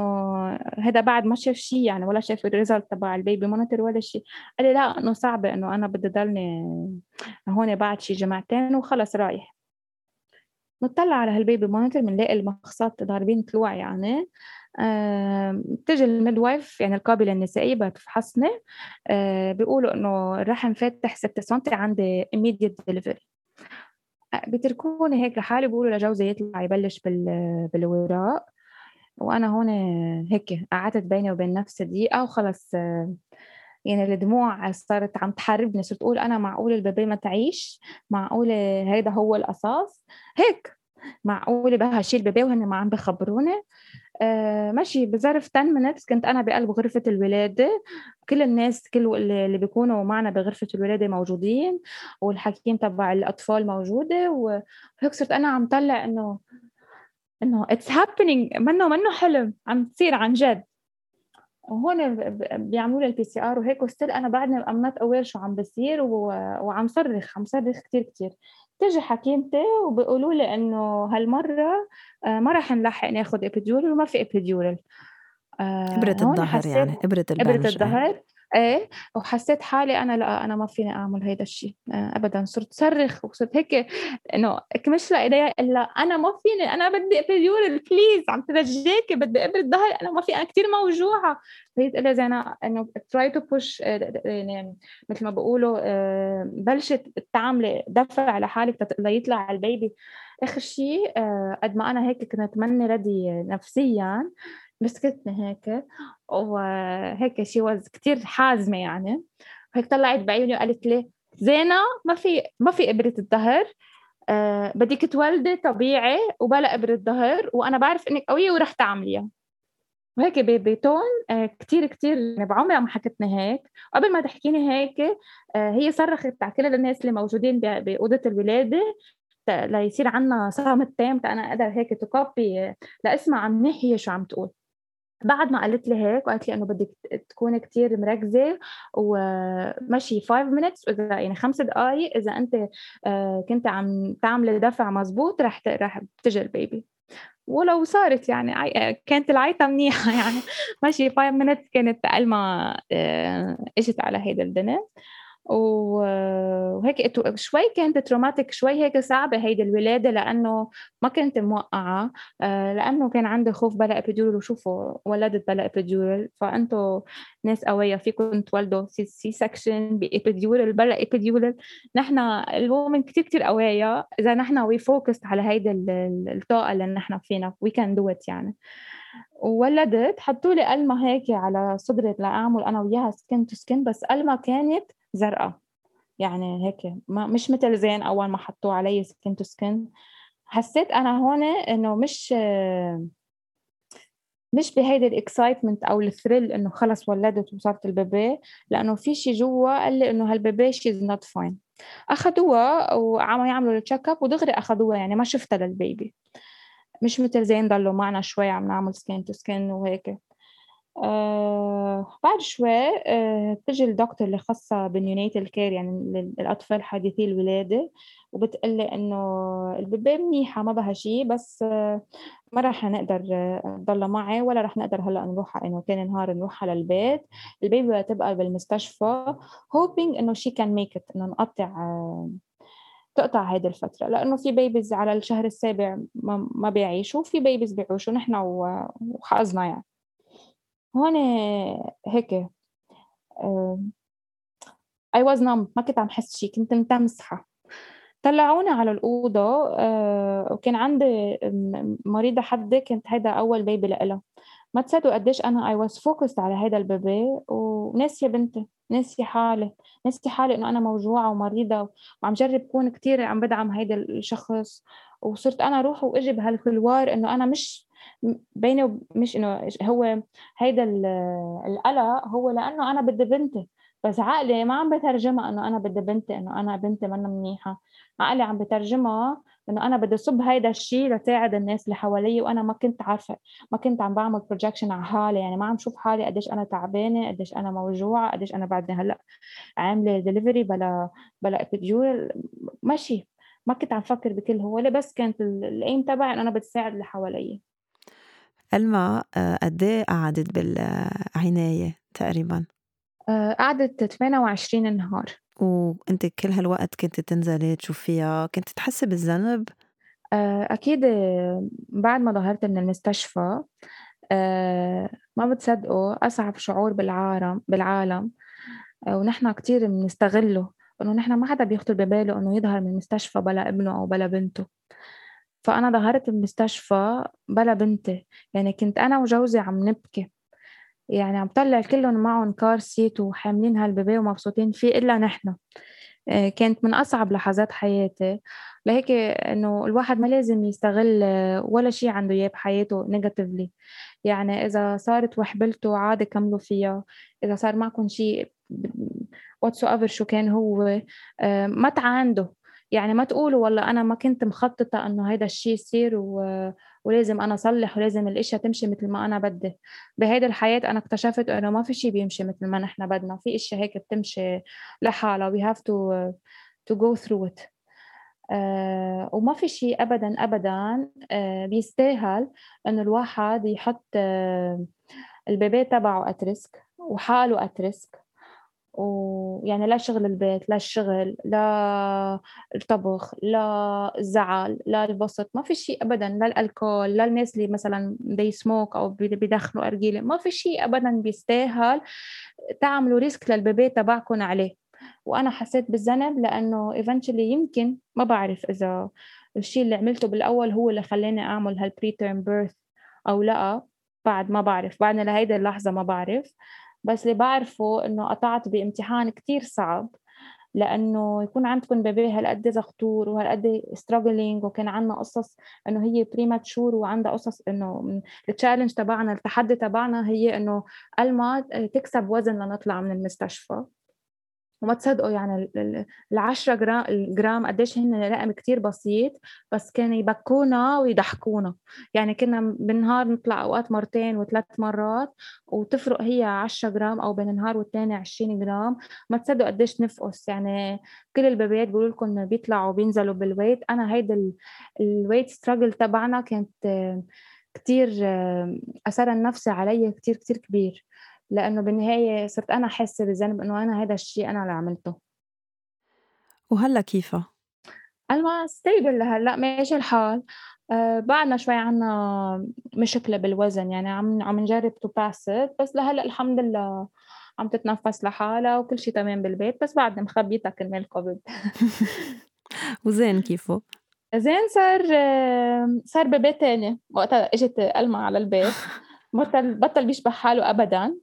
[SPEAKER 2] هذا بعد ما شاف شيء يعني ولا شاف ال result تبع ال baby monitor ولا شيء. قال لي لا إنه صعبه إنه أنا بدي ضلني هون بعد شي جمعتين وخلص رايح. نطلع على هال baby monitor بنلاقي المخصات ضاربين طلوع يعني. بتجي ال midwife يعني القابلة النسائية بتفحصني. أه بيقولوا إنه الرحم فاتح 6 سم عندي immediate delivery. بتركوني هيك لحالي بيقولوا لجوزي يطلع يبلش بالوراق. وأنا هون هيك قعدت بيني وبين نفسي دقيقة وخلص يعني الدموع صارت عم تحاربني. صرت أقول أنا معقول البيبي ما تعيش؟ معقول هيدا هو الاساس هيك معقول بقى شيل البيبي وهن ما عم بخبروني؟ آه ماشي. بظرف 10 minutes كنت أنا بقلب غرفة الولادة. كل الناس كل اللي بيكونوا معنا بغرفة الولادة موجودين والحكيم تبع الأطفال موجودة وهيك صرت أنا عم طلع إنه إنه it's happening منه منه حلم عم تصير عن جد. وهون بيعملوا لي ال PCR وهيك و still أنا بعدني I'm not aware شو عم بصير وعم صرخ عم صرخ كثير كثير بتجي حكيمتي وبيقولوا لي إنه هالمرة آه، ما راح نلحق ناخذ epidural وما في epidural
[SPEAKER 1] إبرة الظهر يعني إبرة
[SPEAKER 2] إبرة الظهر. إيه وحسيت حالي أنا لا أنا ما فيني أعمل هيدا الشيء آه، ابدا. صرت صرخ وصرت هيك إنه مش لايدي الا أنا ما فيني أنا بدي epidural please عم ترجاكي بدي ابره ظهر أنا ما في أنا كثير موجوعة. فهي تقول لي زينة إنه try to push يعني مثل ما بقولوا آه، بلشت تعملي دفع لحالك ليطلع ال baby. آخر شيء آه، قد ما أنا هيك كنت مني ردي نفسيا مسكتني هيك وهيك شي واز كثير حازمة يعني. هيك طلعت بعيوني وقالت لي زينة ما في ما في إبرة الظهر أه بدك تولدي طبيعي وبلا إبرة ظهر وأنا بعرف إنك قوية ورح تعمليها. وهيك بتون آه كتير كتير يعني بعمرها ما حكتني هيك. قبل ما تحكيني هيك آه هي صرخت على كل الناس اللي موجودين بأوضة الولادة ليصير عنا صامت تام أنا أقدر هيك تكوبي لأسمع منيح هي شو عم تقول. بعد ما قالت لي هيك وقالت لي انه بدك تكوني كتير مركزة ومشي 5 minutes اذا يعني خمس دقائق إذا أنت آه، كنت عم تعملي دفع مزبوط رح رح بتجي ال baby ولو صارت يعني كانت العيطة منيحة يعني. ماشي 5 minutes كانت قل ما آه، إجت على هيدا الدنيا وهيك شوي كانت traumatic شوي هيك صعبة هيدي الولادة لأنه ما كنت موقعة آه، لأنه كان عندي خوف بلا epidural وشوفوا ولدت بلا epidural فأنتوا ناس قوية فيكم تولدوا C, C-section ب epidural بلا epidural نحن ال women كتير كتير قوية. إذا نحن we focused على هيدي الطاقة اللي نحن فينا we can do it يعني. وولدت حطوا لي ألما هيك على صدري لأعمل أنا وياها skin to skin بس ألما كانت زرقاء. يعني هيك ما مش مثل زين أول ما حطوه علي skin to skin حسيت أنا هون إنه مش مش بهيدي ال excitement أو ال thrill إنه خلص ولدت وصارت ال baby لأنه في شيء جوا قال لي إنه هال baby she's not fine اخذوها وعم يعملوا ال check up ودغري اخذوها يعني ما شفتها لل baby. مش مثل زين ضلوا معنا شوي عم نعمل skin to skin وهيك. آه بعد شوي آه بتجي الدكتور اللي خاصة بال neonatal care يعني الأطفال حديثي الولادة وبتقلي إنه ال baby منيحة ما بها شيء بس آه ما راح نقدر تضلها معي ولا راح نقدر هلأ نروح إنه تاني نهار نروح على البيت. ال baby تبقى بالمستشفى hoping إنه she can make it إنه نقطع آه تقطع هيدي الفترة لأنه في babies على الشهر السابع ما بيعيشوا وفي babies بيعيشوا نحن وحظنا يعني. هون هيك I was numb ما كنت عم حس شيء كنت متمسحة. طلعوني على الأوضة آه، وكان عندي مريضة حدة كانت هيدا أول بيبي لإلها. ما تصدقوا قديش أنا I was focused على هيدا البيبي وناسية بنتي ناسية حالي ناسية حالي إنه أنا موجوعة ومريضة وعم جرب كون كتير عم بدعم هيدا الشخص وصرت أنا روح وأجي بهالكلوار إنه أنا مش بيني مش إنه هو هيدا القلق هو لأنه أنا بدي بنتي. بس عقلي ما عم بترجمها إنه أنا بدي بنتي إنه أنا بنتي منا منيحة. عقلي عم بترجمها إنه أنا بدي صب هيدا الشيء لساعد الناس اللي حوالي وأنا ما كنت عارفة ما كنت عم بعمل projection على حالي. يعني ما عم شوف حالي قديش أنا تعبانة قديش أنا موجوعة قديش أنا بعدني هلأ عاملة دليفري بلا بلا epidural ماشي ما كنت عم فكر بكل هو بس كانت الايم تبعي إنه أنا بتساعد اللي حوالي.
[SPEAKER 1] ألما آه، قد إيه قعدت بالعناية تقريبا؟
[SPEAKER 2] آه، قعدت 28 نهار
[SPEAKER 1] وأنت كل هالوقت كنت تنزلي تشوفيها كنت تحسي بالذنب؟
[SPEAKER 2] آه، أكيد بعد ما ظهرت من المستشفى ما بتصدقوا أصعب شعور بالعالم بالعالم ونحن كتير بنستغله إنه نحن ما حدا بيخطر بباله إنه يظهر من المستشفى بلا ابنه أو بلا بنته. فأنا ظهرت المستشفى بلا بنتي يعني كنت أنا وجوزي عم نبكي. يعني عم طلع كلهم معهم car seat وحاملين هال baby ومبسوطين فيه إلا نحن. آه، كانت من أصعب لحظات حياتي. لهيك إنه الواحد ما لازم يستغل ولا شيء عنده إياه بحياته negatively يعني إذا صارت وحبلته عادي كملوا فيها. إذا صار معكم شيء ايفر شو كان هو آه، ما تعاندوا. يعني ما تقولوا والله أنا ما كنت مخططة إنه هيدا الشيء يصير و... ولازم أنا أصلح ولازم الأشياء تمشي مثل ما أنا بدي. بهيدي الحياة أنا اكتشفت إنه ما في شيء بيمشي مثل ما نحن بدنا. في أشياء هيك بتمشي لحالها. We have to to go through it. آه وما في شيء أبدا أبدا آه بيستاهل إنه الواحد يحط آه ال baby تبعه at risk وحاله at risk ويعني لا شغل البيت لا الشغل لا الطبخ لا الزعل لا البسط ما في شيء ابدا لا الألكول لا الناس اللي مثلا بي سموك أو بيدخنوا ارجيله ما في شيء ابدا بيستاهل تعملوا risk لل baby تبعكم عليه. وأنا حسيت بالذنب لأنه eventually يمكن ما بعرف إذا الشيء اللي عملته بالأول هو اللي خلاني أعمل هال preterm birth أو لأ بعد ما بعرف بعدنا لهيدي اللحظة ما بعرف. بس اللي بعرفه إنه قطعت بامتحان كتير صعب لأنه يكون عندكم baby هالقد زغتور وهالقد struggling وكان عندنا قصص إنه هي premature وعندها قصص إنه ال challenge تبعنا التحدي تبعنا هي إنه ألما تكسب وزن لنطلع من المستشفى. وما تصدقوا يعني ال 10 جرام الجرام قديش هن رقم كتير بسيط بس كانوا يبكونا ويضحكونا. يعني كنا بالنهار نطلع أوقات مرتين وثلاث مرات وتفرق هي 10 جرام أو بين النهار والتاني 20 جرام. ما تصدقوا قديش نفقس. يعني كل البيبيات بيقولوا لكم بيطلعوا بينزلوا بال weight. أنا هيدا ال weight struggle تبعنا كانت كتير اثرها النفسي علي كتير كتير كبير. لأنه بالنهاية صرت أنا حاسه بالذنب إنه أنا هذا الشيء أنا اللي عملته
[SPEAKER 1] وهلا كيفها؟
[SPEAKER 2] هلأ stable لهلأ ماشي الحال آه بعدنا شوي عنا مشكلة بالوزن يعني عم عم نجرب to بس لهلأ الحمد لله عم تتنفس لحالها وكل شيء تمام بالبيت بس بعدنا مخبيتها كرمال كوفيد
[SPEAKER 1] وزين كيفه؟
[SPEAKER 2] زين صار صار ببيت تاني وقتها إجت ألما على البيت بطل بطل بيشبه حاله ابدا.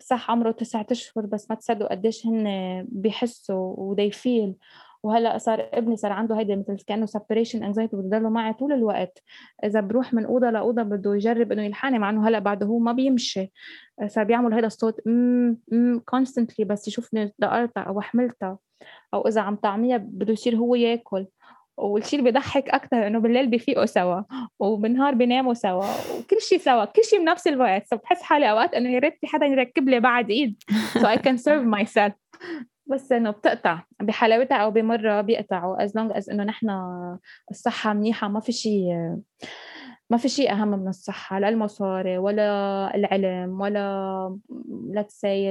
[SPEAKER 2] صح عمره تسعة أشهر بس ما تصدقوا قديش هن بيحسوا و they feel وهلأ صار ابني صار عنده هيدا مثل كأنه separation anxiety بده يضلوا معي طول الوقت. إذا بروح من أوضة لأوضة بده يجرب إنه يلحقني مع إنه هلأ بعده هو ما بيمشي. صار بيعمل هيدا الصوت امم constantly بس يشوفني دقرتها أو حملتها أو إذا عم طعميها بده يصير هو يأكل. والشيء اللي بيضحك أكثر إنه بالليل بيفيقوا سوا وبالنهار بيناموا سوا وكل شيء سوا كل شيء بنفس الوقت. بحس حالي أوقات إنه يا ريت في حدا يركب لي بعد إيد. So I can serve myself. بس إنه بتقطع بحلاوتها أو بمرة بيقطعوا as long as إنه نحن الصحة منيحة ما في شيء ما في شيء أهم من الصحة لا المصاري ولا العلم ولا لا تسي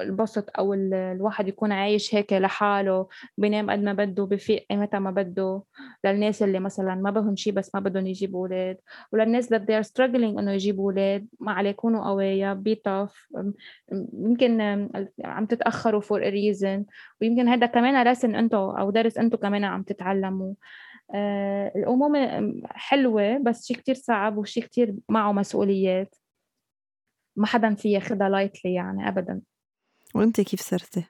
[SPEAKER 2] البسط أو الواحد يكون عايش هيك لحاله بينام قد ما بده بفيق متى ما بده. للناس اللي مثلا ما بهم شيء بس ما بدهم يجيبوا أولاد. وللناس اللي they are struggling إنه يجيبوا أولاد ما عليه قوية be tough. يمكن عم تتأخروا for a reason. ويمكن هذا كمان لسن أنتوا أو درس أنتوا كمان عم تتعلموا. الأمومة حلوة بس شيء كتير صعب وشيء كتير معه مسؤوليات. ما حدا فيه ياخدها لايتلي يعني أبدا.
[SPEAKER 1] وأنت كيف صرتي؟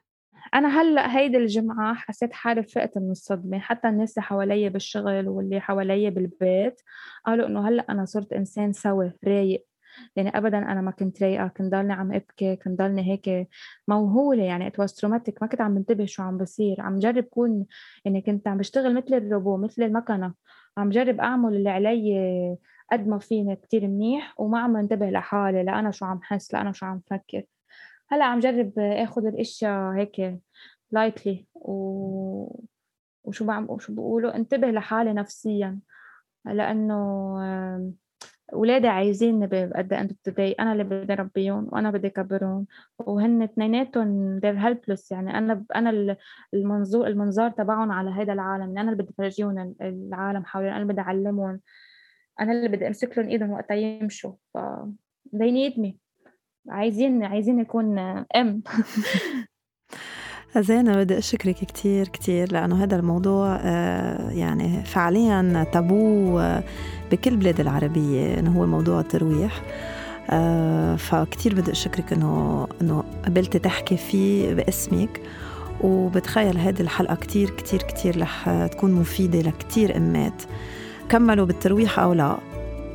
[SPEAKER 2] أنا هلأ هيدي الجمعة حسيت حالي فقت من الصدمة. حتى الناس اللي حواليا بالشغل واللي حواليا بالبيت قالوا إنه هلأ أنا صرت إنسان سوي رايق. يعني ابدا أنا ما كنت رايقة كنت ضلني عم أبكي كنت ضلني هيك موهولة يعني it's traumatic ما كنت عم بنتبه شو عم بصير. عم جرب كون يعني كنت عم بشتغل مثل الروبو مثل المكنة. عم جرب أعمل اللي علي قد ما فيني كتير منيح وما عم انتبه لحالي لا أنا شو عم حس لا أنا شو عم فكر. هلأ عم جرب آخذ الأشياء هيك lightly و... وشو بعمل وشو بقولوا انتبه لحالي نفسيا. لأنه ولادي عايزين by the end of أنا اللي بدي أربيهم وأنا بدي أكبرهم. وهن اثنيناتهم they're helpless يعني أنا أنا المنظور المنظار تبعهم على هذا العالم. أنا اللي بدي افرجيهم العالم حولي أنا اللي بدي أعلمهم أنا اللي بدي أمسك لهم إيدهم وقتها يمشوا. ف they need me. عايزين عايزين يكون أم.
[SPEAKER 1] زينة بدي أشكرك كتير كتير لأنه هذا الموضوع آه، يعني فعليا تابو آه، بكل بلاد العربية إنه هو موضوع الترويح. آه، فكتير بدي أشكرك إنه إنه قبلتي تحكي فيه باسمك. وبتخيل هذه الحلقة كتير كتير كتير رح تكون مفيدة لكتير أمات. كملوا بالترويح أو لا.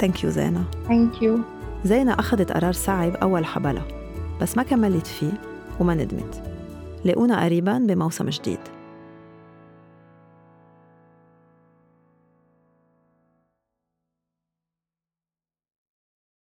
[SPEAKER 1] Thank you زينة.
[SPEAKER 2] Thank you
[SPEAKER 1] زينة أخذت قرار صعب أول حبلة بس ما كملت فيه وما ندمت. لاقونا قريبا بموسم جديد.